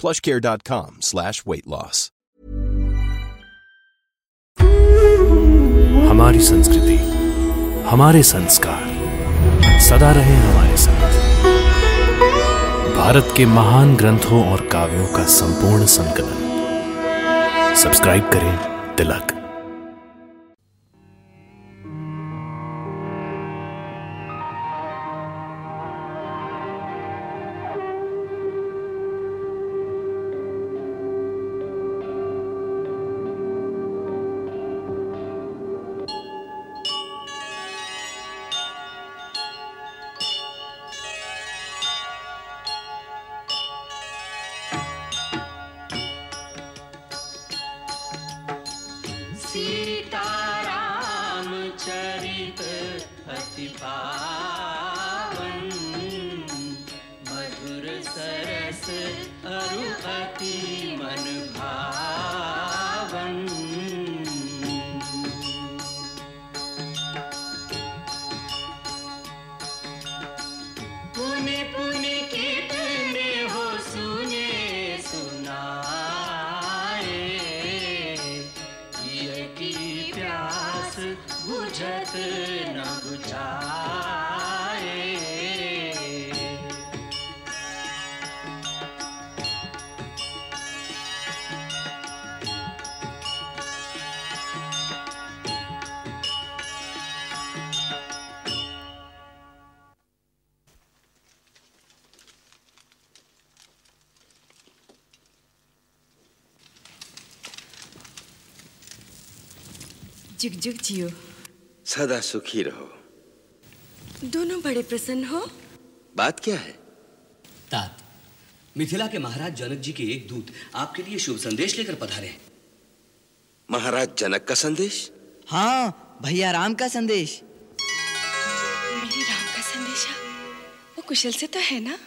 plushcare.com slash weight loss. हमारी संस्कृति, हमारे संस्कार सदा रहे हमारे साथ। भारत के महान ग्रंथों और काव्यों का संपूर्ण संकलन। सब्सक्राइब करें तिलक। अति जुग जुग जियो। सदा सुखी रहो। दोनों बड़े प्रसन्न हो। बात क्या है? तात मिथिला के महाराज जनक जी के एक दूत आपके लिए शुभ संदेश लेकर पधारे। हैं महाराज जनक का संदेश? हाँ भैया राम का संदेश। मेरे राम का संदेशा वो कुशल से तो है ना?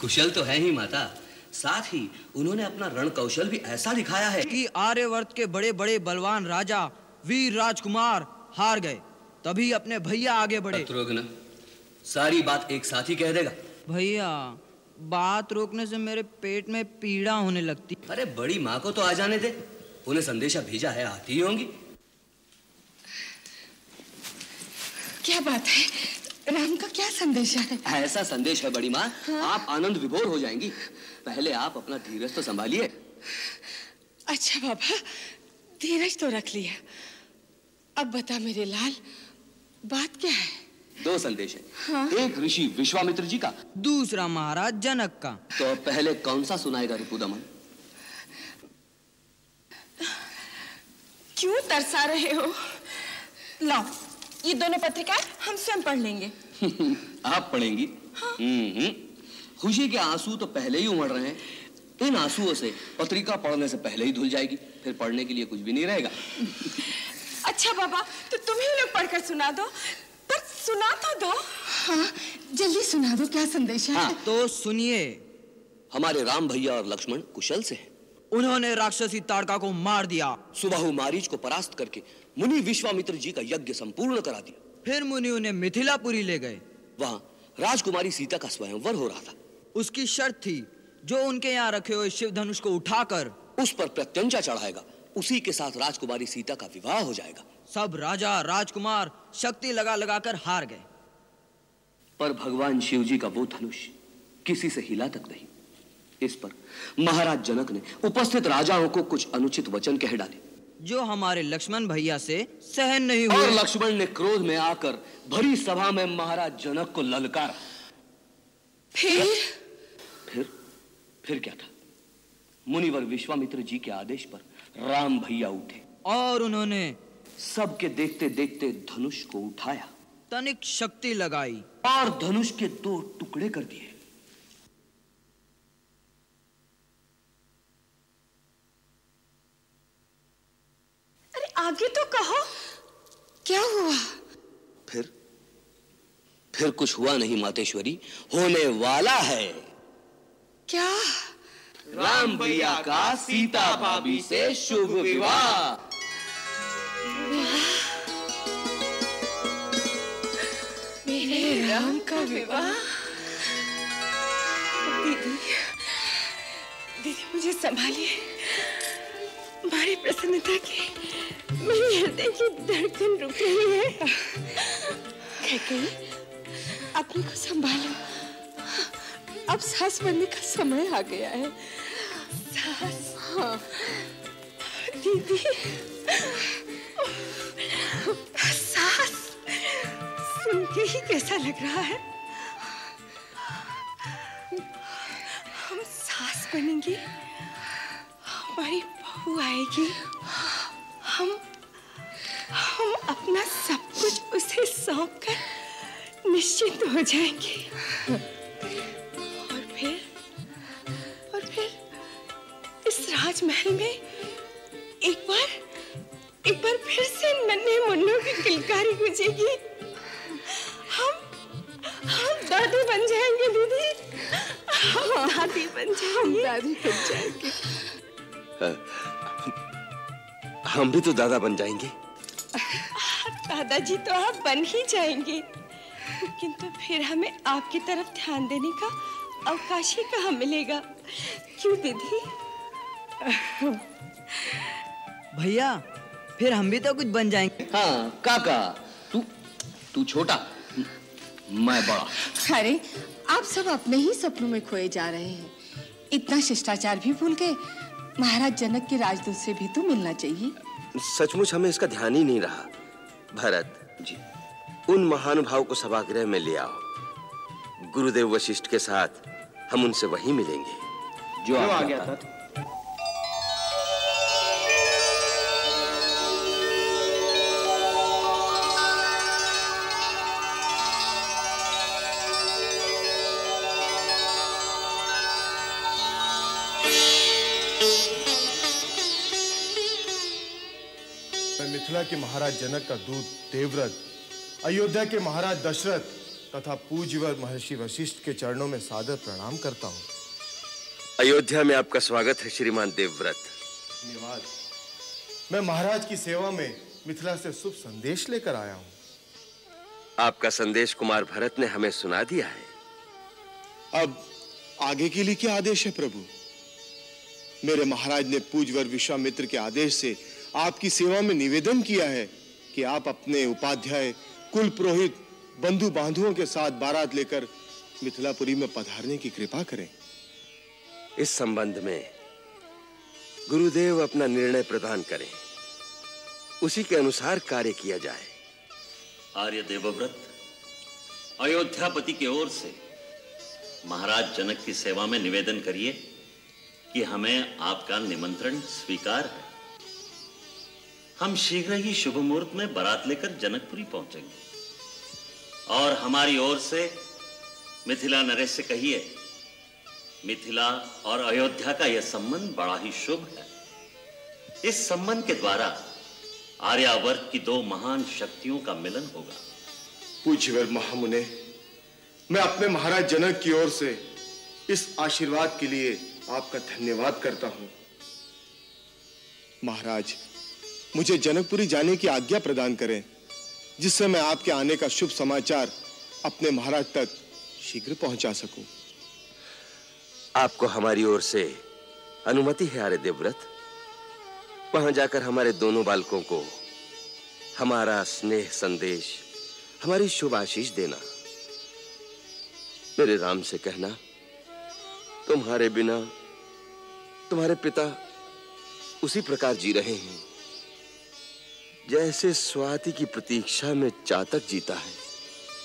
कुशल तो है ही माता। साथ ही उन्होंने अपना रण कौशल भी ऐसा दिखाया है। कि आर्यवर्त के बड़े बड़े बलवान राजा वीर राजकुमार हार गए तभी अपने भैया आगे बढ़े। शत्रुघ्न सारी बात एक साथ ही कह देगा। भैया बात रोकने से मेरे पेट में पीड़ा होने लगती। अरे बड़ी माँ को तो आ जाने दे। उन्हें संदेशा भेजा है आती ही होंगी। क्या बात है? राम का क्या संदेश है? ऐसा संदेश है बड़ी माँ। हाँ? आप आनंद विभोर हो जाएँगी। पहले आप अपना धीरज तो संभालिए। अच्छा बाबा। धीरज तो रख लिया अब बता मेरे लाल बात क्या है? दो संदेश है। हाँ? एक ऋषि विश्वामित्र जी का। दूसरा महाराज जनक का। तो पहले कौन सा सुनाएगा रिपुदमन क्यों तरसा रहे हो? लाओ ये दोनों पत्रिकाएँ हम स्वयं पढ़ लेंगे। आप पढ़ेंगी? हम्म खुशी के आँसू तो पहले ही उमड़ रहे हैं। इन आंसुओं से पत्रिका पढ़ने से पहले ही धुल जाएगी। फिर पढ़ने के लिए कुछ भी नहीं रहेगा। अच्छा बाबा तो तुम ही लोग पढ़कर सुना दो। पर सुना तो दो। हाँ जल्दी सुना दो क्या संदेश है? हाँ। तो सुनिए। हमारे राम भैया और लक्ष्मण कुशल से हैं। उन्होंने राक्षसी ताड़का को मार दिया। सुबाहु मारीच को परास्त करके मुनि विश्वामित्र जी का यज्ञ संपूर्ण करा दिया। फिर मुनि उन्हें मिथिलापुरी ले गए। वहाँ राजकुमारी सीता का स्वयंवर हो रहा था। उसकी शर्त थी जो उनके यहाँ रखे हुए शिव धनुष को उठाकर उस पर प्रत्यंचा चढ़ाएगा। उसी के साथ राजकुमारी सीता का विवाह हो जाएगा। सब राजा राजकुमार शक्ति लगा लगा कर हार गए। पर भगवान शिव जी का वो धनुष किसी से हिला तक नहीं। इस पर महाराज जनक ने उपस्थित राजाओं को कुछ अनुचित वचन कह डाले। जो हमारे लक्ष्मण भैया से सहन नहीं हुए। और लक्ष्मण ने क्रोध में आकर भरी सभा में महाराज जनक को ललकारा। फिर? फिर? फिर क्या था? मुनिवर विश्वामित्र जी के आदेश पर राम भैया उठे। और उन्होंने सबके देखते देखते धनुष को उठाया। तनिक शक्ति लगाई। और धनुष के दो टुकड़े कर दिए। अरे आगे तो कहो। क्या हुआ? फिर फिर कुछ हुआ नहीं मातेश्वरी। होने वाला है। क्या? राम भैया का सीता भाभी से शुभ विवाह। मेरे राम का विवाह? दीदी दीदी मुझे संभालिए। हमारी प्रसन्नता की मेरे हृदय की धड़कन रुक रही है। अपने को संभालो। अब सांस भरने का समय आ गया है। सांस हाँ। दीदी। सांस सुन के ही कैसा लग रहा है? हम सास बनेंगे, हमारी बहू आएगी। हम हम अपना सब कुछ उसे सौंप कर निश्चित हो जाएँगे। इस राजमहल में एक बार एक बार फिर से नन्हे मुन्नों की किलकारी गुजेगी हम हम दादी बन जाएँगे दीदी। हम दादी बन जाएँगे। दादी बन जाएँगे। हम भी तो दादा बन जाएँगे। दादाजी तो आप बन ही जाएँगे। किंतु फिर हमें आपकी तरफ़ ध्यान देने का अवकाश ही कहाँ मिलेगा? क्यों दीदी? भैया फिर हम भी तो कुछ बन जाएँगे। हाँ काका तू तू छोटा मैं बड़ा। अरे आप सब अपने ही सपनों में खोए जा रहे हैं। इतना शिष्टाचार भी भूल गए। महाराज जनक के राजदूत से भी तो मिलना चाहिए। सचमुच हमें इसका ध्यान ही नहीं रहा। भरत जी। उन महानुभाव को सभागृह में ले आओ। गुरुदेव वशिष्ठ के साथ हम उनसे वहीं मिलेंगे। जो जो आ गया था। मैं मिथिला के महाराज जनक का दूत देवव्रत अयोध्या के महाराज दशरथ तथा पूज्यवर महर्षि वशिष्ठ के चरणों में सादर प्रणाम करता हूँ। अयोध्या में आपका स्वागत है श्रीमान देवव्रत। धन्यवाद। मैं महाराज की सेवा में मिथिला से शुभ संदेश लेकर आया हूँ। आपका संदेश कुमार भरत ने हमें सुना दिया है। अब आगे के लिए क्या आदेश है प्रभु? मेरे महाराज ने पूजवर विश्वामित्र के आदेश से आपकी सेवा में निवेदन किया है कि आप अपने उपाध्याय कुल पुरोहित बंधु बांधुओं के साथ बारात लेकर मिथिलापुरी में पधारने की कृपा करें। इस संबंध में गुरुदेव अपना निर्णय प्रदान करें। उसी के अनुसार कार्य किया जाए। आर्य देवव्रत अयोध्यापति की ओर से महाराज जनक की सेवा में निवेदन करिए कि हमें आपका निमंत्रण स्वीकार है। हम शीघ्र ही शुभ मुहूर्त में बारात लेकर जनकपुरी पहुँचेंगे। और हमारी ओर से मिथिला नरेश से कहिए, मिथिला और अयोध्या का यह संबंध बड़ा ही शुभ है। इस संबंध के द्वारा आर्यावर्त की दो महान शक्तियों का मिलन होगा। पूज्यवर महामुने, मैं अपने महाराज जनक की ओर से इस आशीर्वाद के लिए आपका धन्यवाद करता हूँ। महाराज मुझे जनकपुरी जाने की आज्ञा प्रदान करें, जिससे मैं आपके आने का शुभ समाचार अपने महाराज तक शीघ्र पहुँचा सकूँ। आपको हमारी ओर से अनुमति है, आर्य देवव्रत। वहाँ जाकर हमारे दोनों बालकों को हमारा स्नेह संदेश, हमारी शुभ आशीष देना। मेरे राम से कहना, तुम्हारे बिना तुम्हारे पिता उसी प्रकार जी रहे हैं। जैसे स्वाति की प्रतीक्षा में चातक जीता है।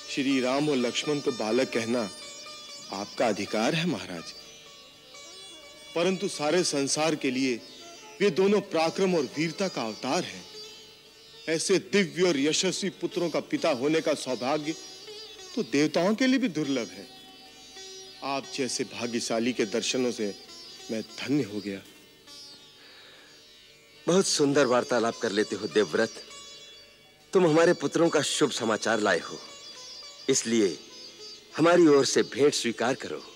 श्री राम और लक्ष्मण को बालक कहना आपका अधिकार है महाराज। परंतु सारे संसार के लिए वे दोनों पराक्रम और वीरता का अवतार हैं। ऐसे दिव्य और यशस्वी पुत्रों का पिता होने का सौभाग्य तो देवताओं के लिए भी दुर्लभ है। आप जैसे भाग्यशाली के दर्शनों से मैं धन्य हो गया। बहुत सुंदर वार्तालाप कर लेते हो, देवव्रत। तुम हमारे पुत्रों का शुभ समाचार लाए हो। इसलिए हमारी ओर से भेंट स्वीकार करो।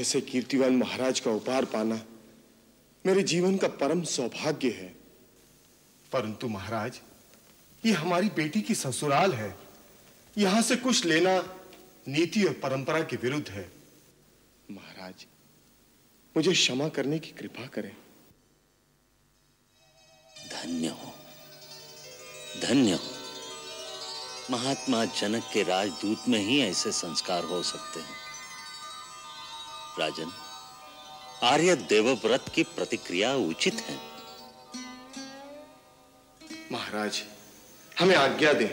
जैसे कीर्तिवान महाराज का उपहार पाना मेरे जीवन का परम सौभाग्य है। परंतु महाराज, ये हमारी बेटी की ससुराल है। यहाँ से कुछ लेना नीति और परंपरा के विरुद्ध है। महाराज, मुझे क्षमा करने की कृपा करें। धन्य हो। धन्य हो। महात्मा जनक के राजदूत में ही ऐसे संस्कार हो सकते हैं। राजन आर्य देवव्रत की प्रतिक्रिया उचित है। महाराज हमें आज्ञा दें।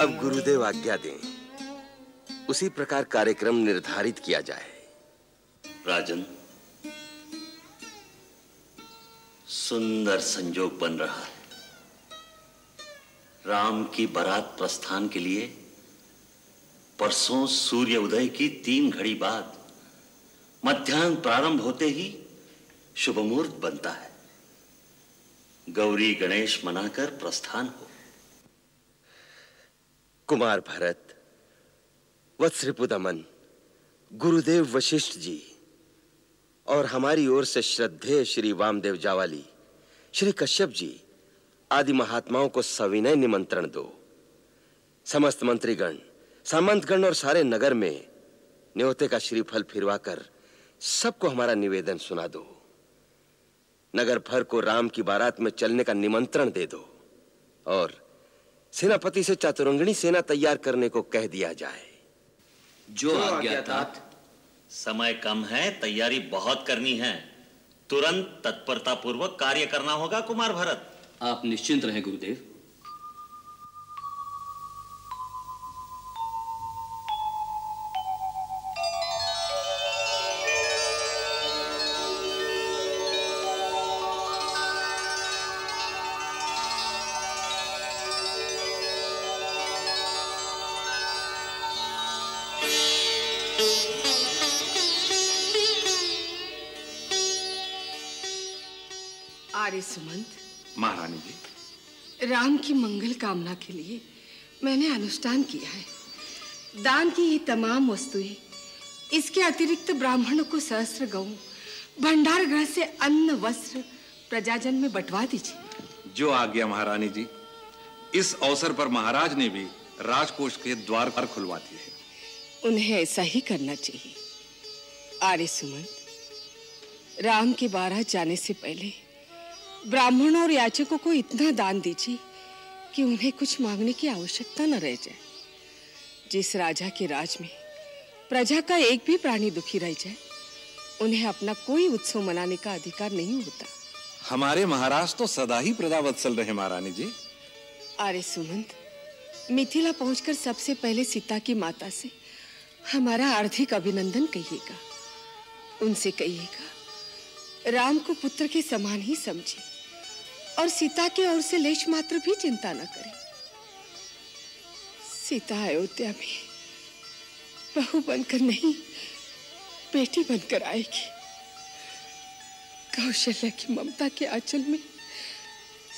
अब गुरुदेव आज्ञा दें उसी प्रकार कार्यक्रम निर्धारित किया जाए। राजन सुंदर संजोग बन रहा है। राम की बारात प्रस्थान के लिए परसों सूर्य उदय की तीन घड़ी बाद मध्यान्ह प्रारंभ होते ही शुभ मुहूर्त बनता है। गौरी गणेश मनाकर प्रस्थान हो। कुमार भरत वत्सरिपुदमन गुरुदेव वशिष्ठ जी और हमारी ओर से श्रद्धेय श्री वामदेव जावाली, श्री कश्यप जी आदि महात्माओं को सविनय निमंत्रण दो। समस्त मंत्रीगण, सामंतगण और सारे नगर में न्योते का श्रीफल फिरवाकर सबको हमारा निवेदन सुना दो। नगर भर को राम की बारात में चलने का निमंत्रण दे दो और सेनापति से चातुरंगणी सेना तैयार करने को कह दिया जाए। जो आज्ञा तात समय कम है, तैयारी बहुत करनी है। तुरंत तत्परता पूर्वक कार्य करना होगा, कुमार भरत। आप निश्चिंत रहें गुरुदेव। आर्य सुमंत राम की मंगल कामना के लिए मैंने अनुष्ठान किया है। दान की ये तमाम वस्तुएँ इसके अतिरिक्त ब्राह्मणों को सहस्त्र गौ भंडार गृह से अन्न वस्त्र प्रजाजन में बंटवा दीजिए। जो आज्ञा महारानी जी इस अवसर पर महाराज ने भी राजकोष के द्वार पर खुलवा दिए उन्हें ऐसा ही करना चाहिए। आर्य सुमंत राम के बारह जाने से पहले ब्राह्मणों और याचकों को इतना दान दीजिए कि उन्हें कुछ मांगने की आवश्यकता न रह जाए। जिस राजा के राज में प्रजा का एक भी प्राणी दुखी रह जाए उन्हें अपना कोई उत्सव मनाने का अधिकार नहीं होता। हमारे महाराज तो सदा ही प्रदावत्सल रहे महारानी जी। अरे सुमंत मिथिला पहुंचकर सबसे पहले सीता की माता से हमारा आर्थिक अभिनंदन कहिएगा। उनसे कहिएगा राम को पुत्र के समान ही समझे और सीता की ओर से लेश मात्र भी चिंता न करे। सीता अयोध्या में बहू बनकर नहीं, बेटी बनकर आएगी। कौशल्या की ममता के आंचल में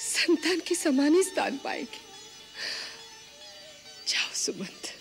संतान के समान स्थान पाएगी। जाओ सुमंत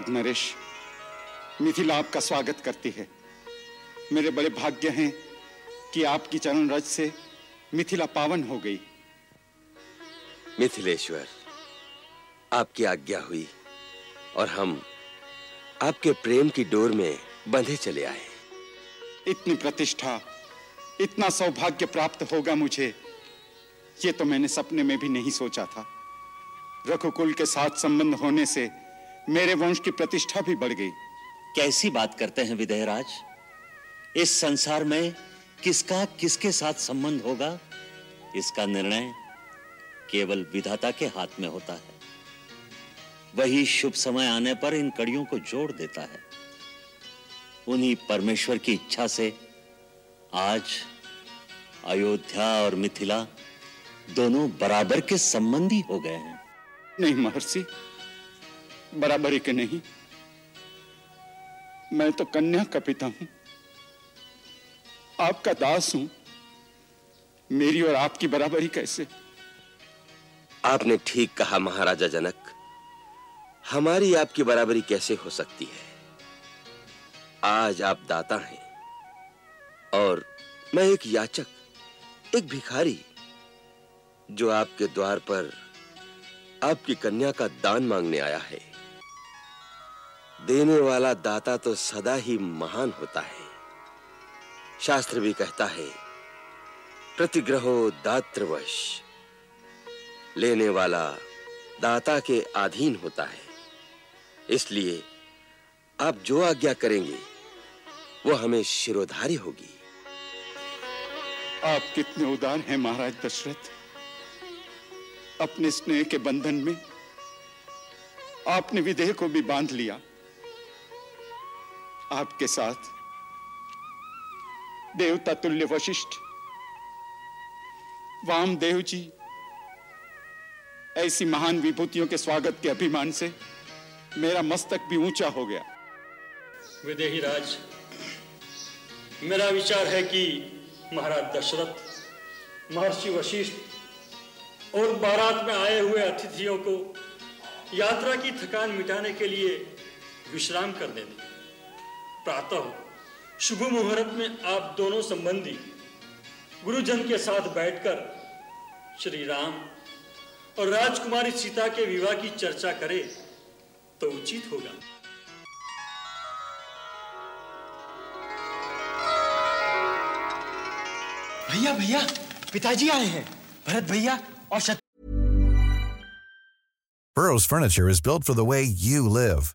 अवध नरेश मिथिला आपका स्वागत करती है। मेरे बड़े भाग्य हैं कि आपकी चरण रज से मिथिला पावन हो गई। मिथिलेश्वर आपकी आज्ञा हुई और हम आपके प्रेम की डोर में बंधे चले आए। इतनी प्रतिष्ठा इतना सौभाग्य प्राप्त होगा मुझे ये तो मैंने सपने में भी नहीं सोचा था। रघुकुल के साथ संबंध होने से मेरे वंश की प्रतिष्ठा भी बढ़ गई। कैसी बात करते हैं विदयराज इस संसार में किसका किसके साथ संबंध होगा? इसका निर्णय केवल विधाता के हाथ में होता है। वही शुभ समय आने पर इन कड़ियों को जोड़ देता है। उन्हीं परमेश्वर की इच्छा से आज अयोध्या और मिथिला दोनों बराबर के संबंधी हो गए हैं। नहीं महर्षि बराबरी के नहीं। मैं तो कन्या का पिता हूँ। आपका दास हूँ। मेरी और आपकी बराबरी कैसे? आपने ठीक कहा महाराजा जनक। हमारी आपकी बराबरी कैसे हो सकती है? आज आप दाता हैं। और मैं एक याचक, एक भिखारी, जो आपके द्वार पर आपकी कन्या का दान मांगने आया है। देने वाला दाता तो सदा ही महान होता है। शास्त्र भी कहता है, प्रतिग्रहो दात्रवश लेने वाला दाता के अधीन होता है। इसलिए आप जो आज्ञा करेंगे, वो हमें शिरोधारी होगी। आप कितने उदार हैं महाराज दशरथ। अपने स्नेह के बंधन में आपने विदेह को भी बाँध लिया। आपके साथ। देवता तुल्य वशिष्ठ, वामदेव जी, ऐसी महान विभूतियों के स्वागत के अभिमान से मेरा मस्तक भी ऊँचा हो गया। विदेही राज, मेरा विचार है कि महाराज दशरथ, महर्षि वशिष्ठ और बारात में आए हुए अतिथियों को यात्रा की थकान मिटाने के लिए विश्राम कर दें प्रातः शुभ मुहूर्त में आप दोनों संबंधी गुरुजन के साथ बैठकर श्री राम और राजकुमारी सीता के विवाह की चर्चा करें तो उचित होगा। भैया भैया पिताजी आए हैं। भरत भैया और शत... Burrow's furniture is built for the way you live.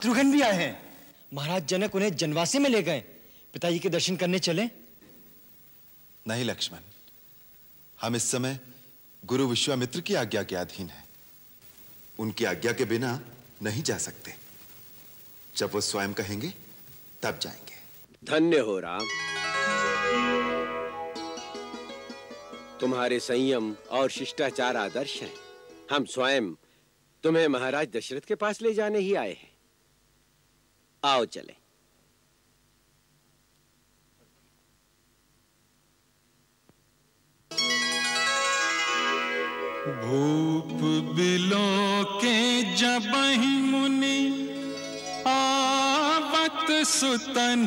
Shatrughan भी आए हैं। महाराज जनक उन्हें जनवासी में ले गए। पिताजी के दर्शन करने चले। नहीं लक्ष्मण। हम इस समय गुरु विश्वामित्र की आज्ञा के अधीन हैं। उनकी आज्ञा के बिना नहीं जा सकते। जब वो स्वयं कहेंगे तब जाएँगे। धन्य हो राम। तुम्हारे संयम और शिष्टाचार आदर्श हैं। हम स्वयं तुम्हें महाराज दशरथ के पास ले जाने ही आए हैं। आओ चले। भूप बिलो के जबहि मुनि आवत सुतन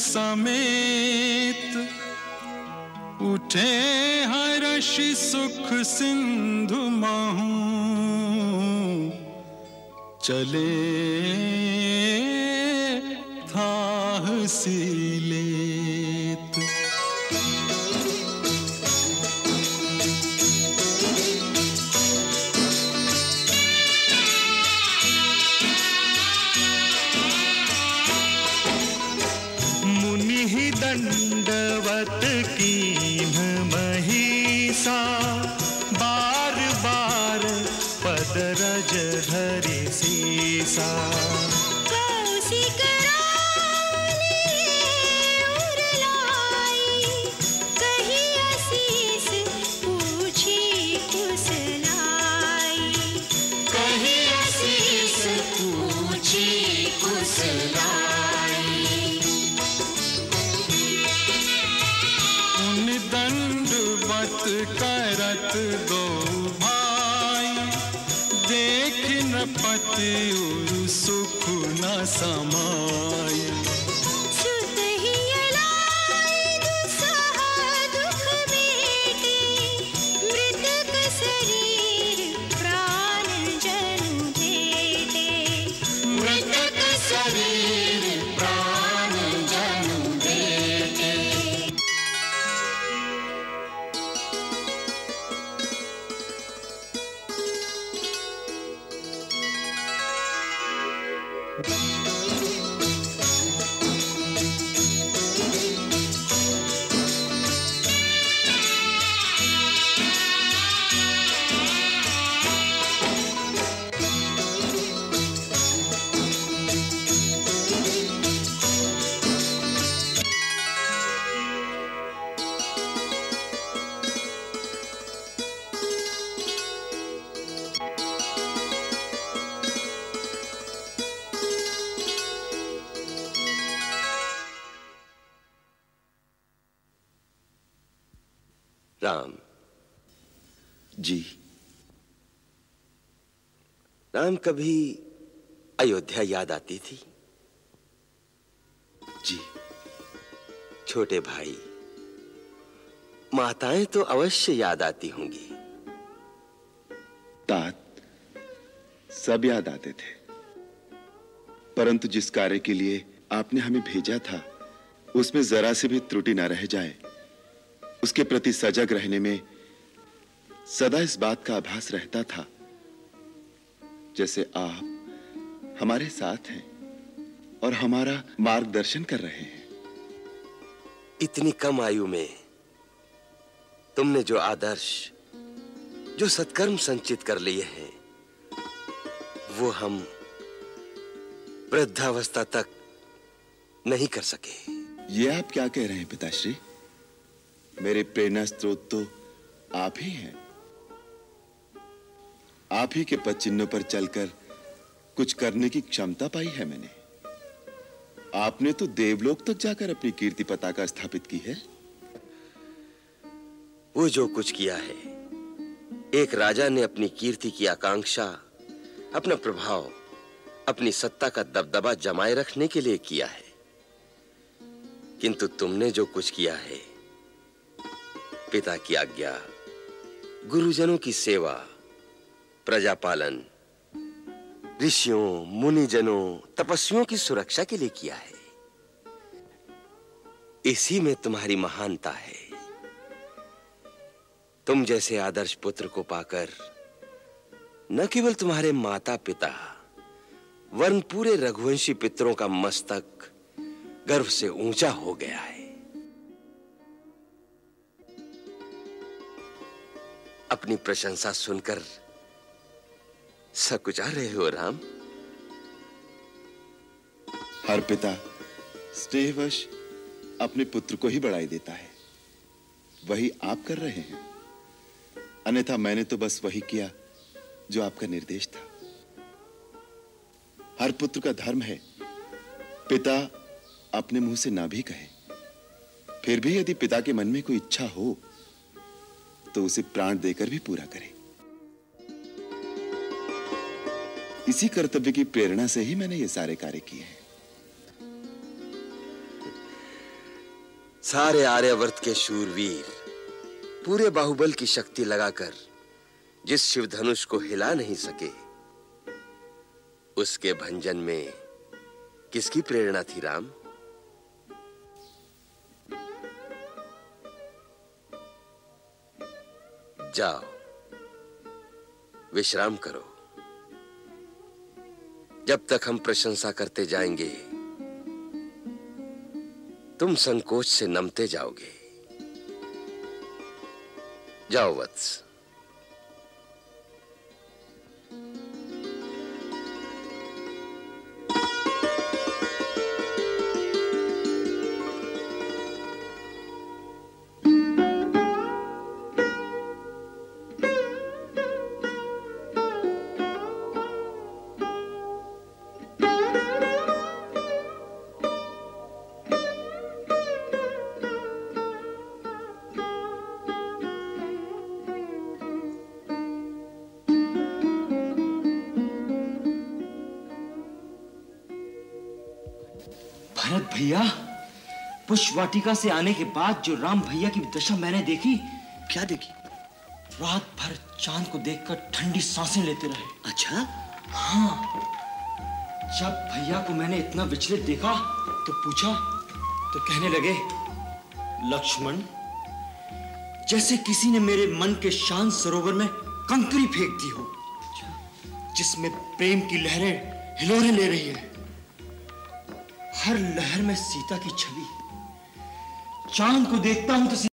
समेत उठे हर्ष सुख सिंधु महू, चले silly. राम कभी अयोध्या याद आती थी? जी। छोटे भाई माताएँ तो अवश्य याद आती होंगी। तात सब याद आते थे। परंतु जिस कार्य के लिए आपने हमें भेजा था उसमें जरा से भी त्रुटि ना रह जाए। उसके प्रति सजग रहने में सदा इस बात का आभास रहता था। जैसे आप हमारे साथ हैं और हमारा मार्गदर्शन कर रहे हैं। इतनी कम आयु में तुमने जो आदर्श जो सत्कर्म संचित कर लिए हैं वो हम वृद्धावस्था तक नहीं कर सके। ये आप क्या कह रहे हैं पिताश्री? मेरे प्रेरणा स्रोत तो आप ही हैं। आप ही के पद चिन्हों पर चलकर कुछ करने की क्षमता पाई है मैंने। आपने तो देवलोक तक जाकर अपनी कीर्ति पताका स्थापित की है। वो जो कुछ किया है, एक राजा ने अपनी कीर्ति की आकांक्षा, अपना प्रभाव, अपनी सत्ता का दबदबा जमाए रखने के लिए किया है। किंतु तुमने जो कुछ किया है, पिता की आज्ञा, गुरुजनों की सेवा प्रजापालन। ऋषियों, मुनिजनों, तपस्वियों की सुरक्षा के लिए किया है। इसी में तुम्हारी महानता है। तुम जैसे आदर्श पुत्र को पाकर, न केवल तुम्हारे माता पिता वरन पूरे रघुवंशी पितरों का मस्तक गर्व से ऊँचा हो गया है। अपनी प्रशंसा सुनकर सकुचा रहे हो राम। हर पिता स्नेहवश अपने पुत्र को ही बढ़ाई देता है। वही आप कर रहे हैं। अन्यथा मैंने तो बस वही किया जो आपका निर्देश था। हर पुत्र का धर्म है। पिता अपने मुँह से ना भी कहे। फिर भी यदि पिता के मन में कोई इच्छा हो तो उसे प्राण देकर भी पूरा करे। इसी कर्तव्य की प्रेरणा से ही मैंने ये सारे कार्य किए हैं। सारे आर्यवर्त के शूरवीर, पूरे बाहुबल की शक्ति लगाकर जिस शिव धनुष को हिला नहीं सके, उसके भंजन में किसकी प्रेरणा थी राम? जाओ, विश्राम करो। जब तक हम प्रशंसा करते जाएँगे तुम संकोच से नमते जाओगे। जाओ वत्स। भरत भैया। पुष्प वाटिका से आने के बाद जो राम भैया की दशा मैंने देखी क्या देखी? रात भर चाँद को देखकर ठंडी साँसें लेते रहे। अच्छा? हाँ। जब भैया को मैंने इतना विचलित देखा तो पूछा तो कहने लगे लक्ष्मण जैसे किसी ने मेरे मन के शांत सरोवर में कंकरी फेंक दी हो जिसमें प्रेम की लहरें हिलोरे ले रही है। हर लहर में सीता की छवि। चाँद को देखता हूँ तो सीता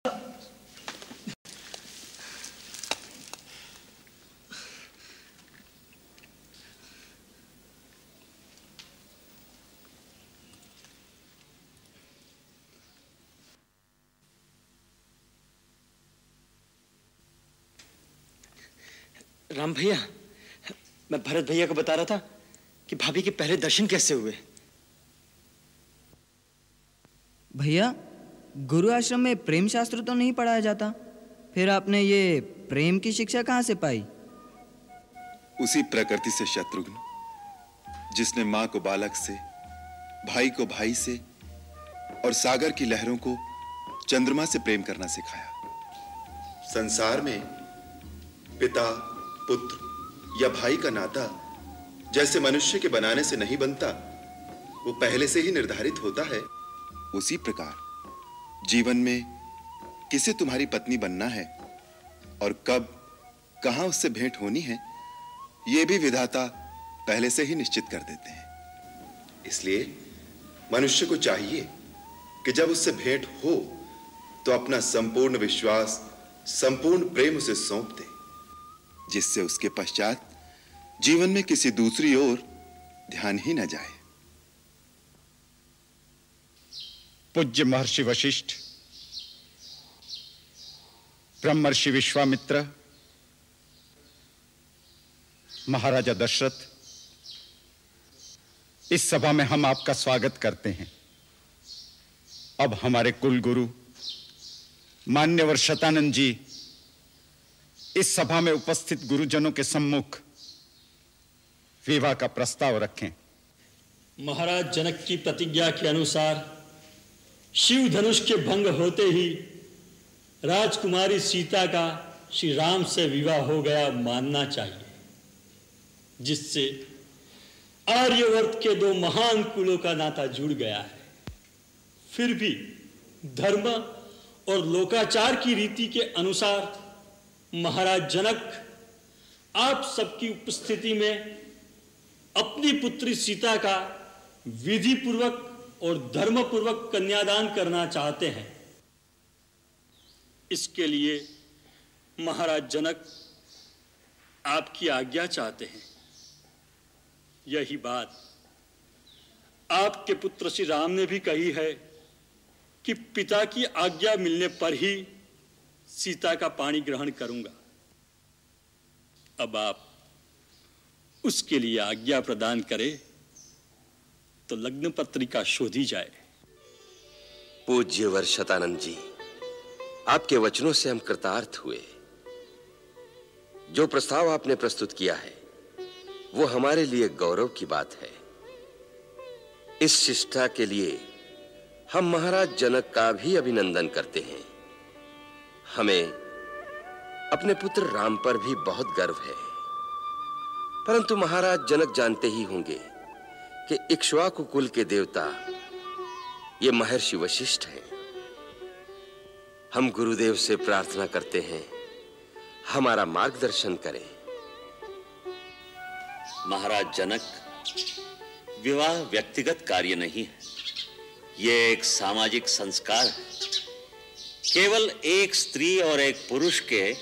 राम भैया, मैं भरत भैया को बता रहा था कि भाभी के पहले दर्शन कैसे हुए? भैया गुरु आश्रम में प्रेम शास्त्र तो नहीं पढ़ाया जाता? फिर आपने ये प्रेम की शिक्षा कहाँ से पाई? उसी प्रकृति से शत्रुघ्न जिसने माँ को बालक से भाई को भाई से और सागर की लहरों को चंद्रमा से प्रेम करना सिखाया। संसार में पिता पुत्र या भाई का नाता जैसे मनुष्य के बनाने से नहीं बनता वो पहले से ही निर्धारित होता है। उसी प्रकार, जीवन में किसे तुम्हारी पत्नी बनना है और कब, कहाँ उससे भेंट होनी है यह भी विधाता पहले से ही निश्चित कर देते हैं। इसलिए मनुष्य को चाहिए कि जब उससे भेंट हो तो अपना संपूर्ण विश्वास, संपूर्ण प्रेम उसे सौंप दे, जिससे उसके पश्चात जीवन में किसी दूसरी ओर ध्यान ही न जाए। पूज्य महर्षि वशिष्ठ, ब्रह्मर्षि विश्वामित्र, महाराजा दशरथ, इस सभा में हम आपका स्वागत करते हैं। अब हमारे कुल गुरु, मान्यवर शतानंद जी, इस सभा में उपस्थित गुरुजनों के सम्मुख विवाह का प्रस्ताव रखें। महाराज जनक की प्रतिज्ञा के अनुसार शिव धनुष के भंग होते ही राजकुमारी सीता का श्री राम से विवाह हो गया मानना चाहिए, जिससे आर्यवर्त के दो महान कुलों का नाता जुड़ गया है। फिर भी धर्म और लोकाचार की रीति के अनुसार महाराज जनक आप सबकी उपस्थिति में अपनी पुत्री सीता का विधि पूर्वक और धर्म पूर्वक कन्यादान करना चाहते हैं। इसके लिए महाराज जनक आपकी आज्ञा चाहते हैं। यही बात आपके पुत्र श्री राम ने भी कही है कि पिता की आज्ञा मिलने पर ही सीता का पानी ग्रहण करूँगा। अब आप उसके लिए आज्ञा प्रदान करें। तो लग्न पत्रिका शोधी जाए। पूज्य वर्षतानंद जी, आपके वचनों से हम कृतार्थ हुए। जो प्रस्ताव आपने प्रस्तुत किया है, वो हमारे लिए गौरव की बात है। इस शिष्टा के लिए हम महाराज जनक का भी अभिनंदन करते हैं। हमें अपने पुत्र राम पर भी बहुत गर्व है। परंतु महाराज जनक जानते ही होंगे कि इक्ष्वाकु कुल के देवता, ये महर्षि वशिष्ठ हैं। हम गुरुदेव से प्रार्थना करते हैं, हमारा मार्गदर्शन करें। महाराज जनक, विवाह व्यक्तिगत कार्य नहीं है। यह एक सामाजिक संस्कार है। केवल एक स्त्री और एक पुरुष के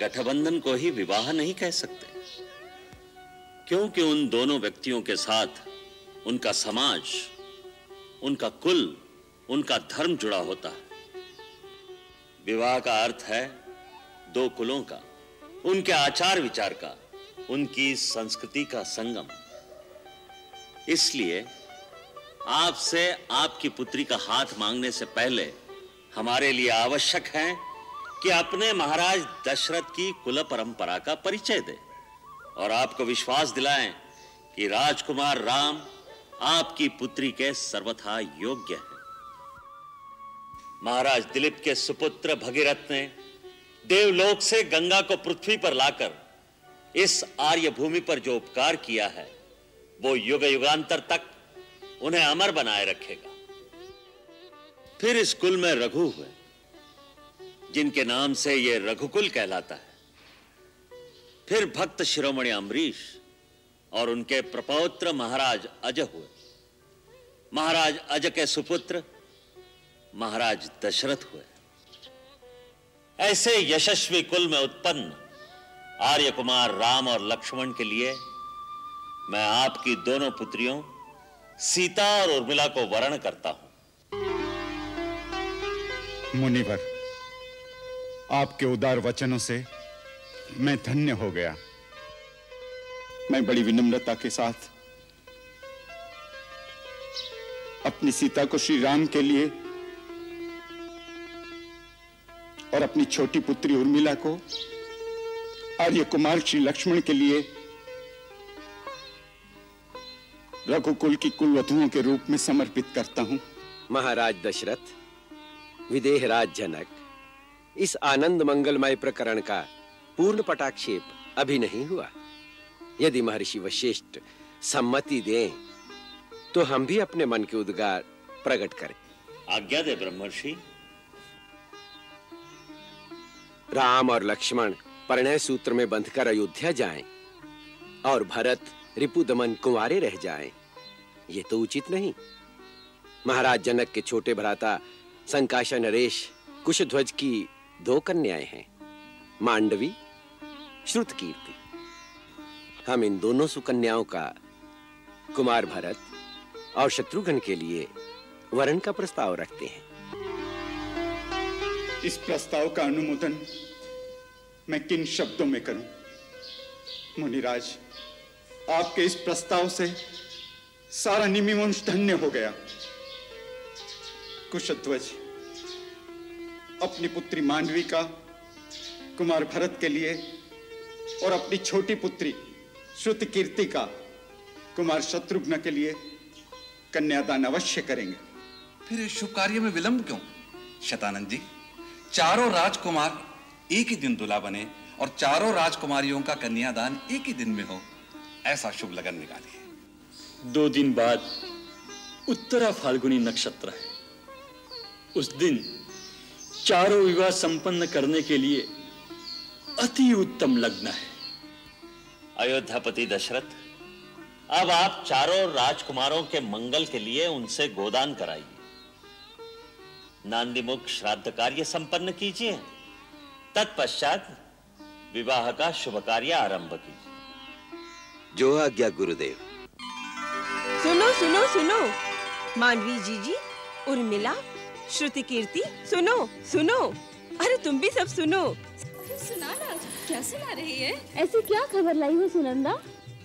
गठबंधन को ही विवाह नहीं कह सकते। क्योंकि उन दोनों व्यक्तियों के साथ उनका समाज, उनका कुल, उनका धर्म जुड़ा होता है। विवाह का अर्थ है दो कुलों का, उनके आचार विचार का, उनकी संस्कृति का संगम। इसलिए आपसे आपकी पुत्री का हाथ मांगने से पहले हमारे लिए आवश्यक है कि अपने महाराज दशरथ की कुल परंपरा का परिचय दे और आपको विश्वास दिलाएँ कि राजकुमार राम आपकी पुत्री के सर्वथा योग्य है। महाराज दिलीप के सुपुत्र भगीरथ ने देवलोक से गंगा को पृथ्वी पर लाकर इस आर्य भूमि पर जो उपकार किया है, वो युग युगांतर तक उन्हें अमर बनाए रखेगा। फिर इस कुल में रघु हुए, जिनके नाम से यह रघुकुल कहलाता है। फिर भक्त शिरोमणि अम्बरीश और उनके प्रपौत्र महाराज अज हुए। महाराज अज के सुपुत्र, महाराज दशरथ हुए। ऐसे यशस्वी कुल में उत्पन्न आर्य कुमार राम और लक्ष्मण के लिए मैं आपकी दोनों पुत्रियों, सीता और उर्मिला को वर्ण करता हूँ। मुनिवर, आपके उदार वचनों से मैं धन्य हो गया। मैं बड़ी विनम्रता के साथ अपनी सीता को श्री राम के लिए और अपनी छोटी पुत्री उर्मिला को, आर्य कुमार श्री लक्ष्मण के लिए रघुकुल की कुलवधुओं के रूप में समर्पित करता हूँ। महाराज दशरथ विदेहराज जनक इस आनंद मंगलमय प्रकरण का पूर्ण पटाक्षेप अभी नहीं हुआ। यदि महर्षि वशिष्ठ सम्मति दें तो हम भी अपने मन के उद्गार प्रकट करें। आज्ञा दे ब्रह्मर्षि। राम और लक्ष्मण परिणय सूत्र में बंधकर अयोध्या जाएँ और भरत रिपु दमन कुंवारे रह जाएँ। ये तो उचित नहीं। महाराज जनक के छोटे भ्राता संकाशा नरेश कुशध्वज की दो कन्याएँ हैं मांडवी श्रुत कीर्ति हम इन दोनों सुकन्याओं का कुमार भरत और शत्रुघ्न के लिए वरण का प्रस्ताव रखते हैं। इस प्रस्ताव का अनुमोदन मैं किन शब्दों में करूँ? मुनिराज, आपके इस प्रस्ताव से सारा निमिवंश धन्य हो गया। कुशध्वज, अपनी पुत्री मांडवी का, कुमार भरत के लिए और अपनी छोटी पुत्री श्रुत कीर्ति का कुमार शत्रुघ्न के लिए कन्यादान अवश्य करेंगे। फिर इस शुभ कार्य में विलंब क्यों? शतानंद जी चारों राजकुमार एक ही दिन दुला बने और चारों राजकुमारियों का कन्यादान एक ही दिन में हो ऐसा शुभ लगन निकालिए। दो दिन बाद उत्तरा फाल्गुनी नक्षत्र है। उस दिन चारों विवाह संपन्न करने के लिए अति उत्तम लग्न है। अयोध्यापति दशरथ अब आप चारों राजकुमारों के मंगल के लिए उनसे गोदान कराइए। नांदीमुख श्राद्ध कार्य संपन्न कीजिए। तत्पश्चात विवाह का शुभ कार्य आरंभ कीजिए। जो आज्ञा गुरुदेव। सुनो सुनो सुनो। मानवी जी जी उर्मिला श्रुति कीर्ति सुनो सुनो। अरे तुम भी सब सुनो। सुना ना क्या सुना रही है? ऐसी क्या खबर लाई हो सुनंदा?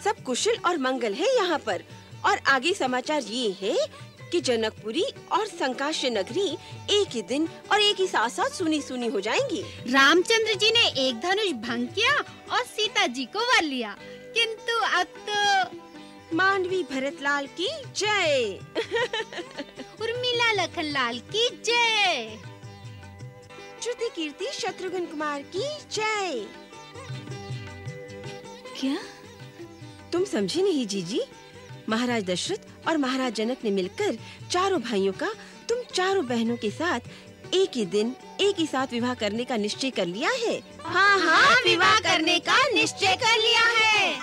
सब कुशल और मंगल है यहाँ पर। और आगे समाचार ये है कि जनकपुरी और संकाश्य नगरी एक ही दिन और एक ही साथ साथ सुनी सुनी हो जाएँगी। रामचंद्र जी ने एक धनुष भंग किया और सीता जी को वर लिया। किंतु अब तो मांडवी भरतलाल की जय। उर्मिला लखनलाल की जय। श्रुति कीर्ति शत्रुघ्न कुमार की जय। क्या? तुम समझी नहीं जीजी? महाराज दशरथ और महाराज जनक ने मिलकर चारों भाइयों का, तुम चारों बहनों के साथ एक ही दिन एक ही साथ विवाह करने का निश्चय कर लिया है? हाँ हाँ विवाह करने का निश्चय कर लिया है।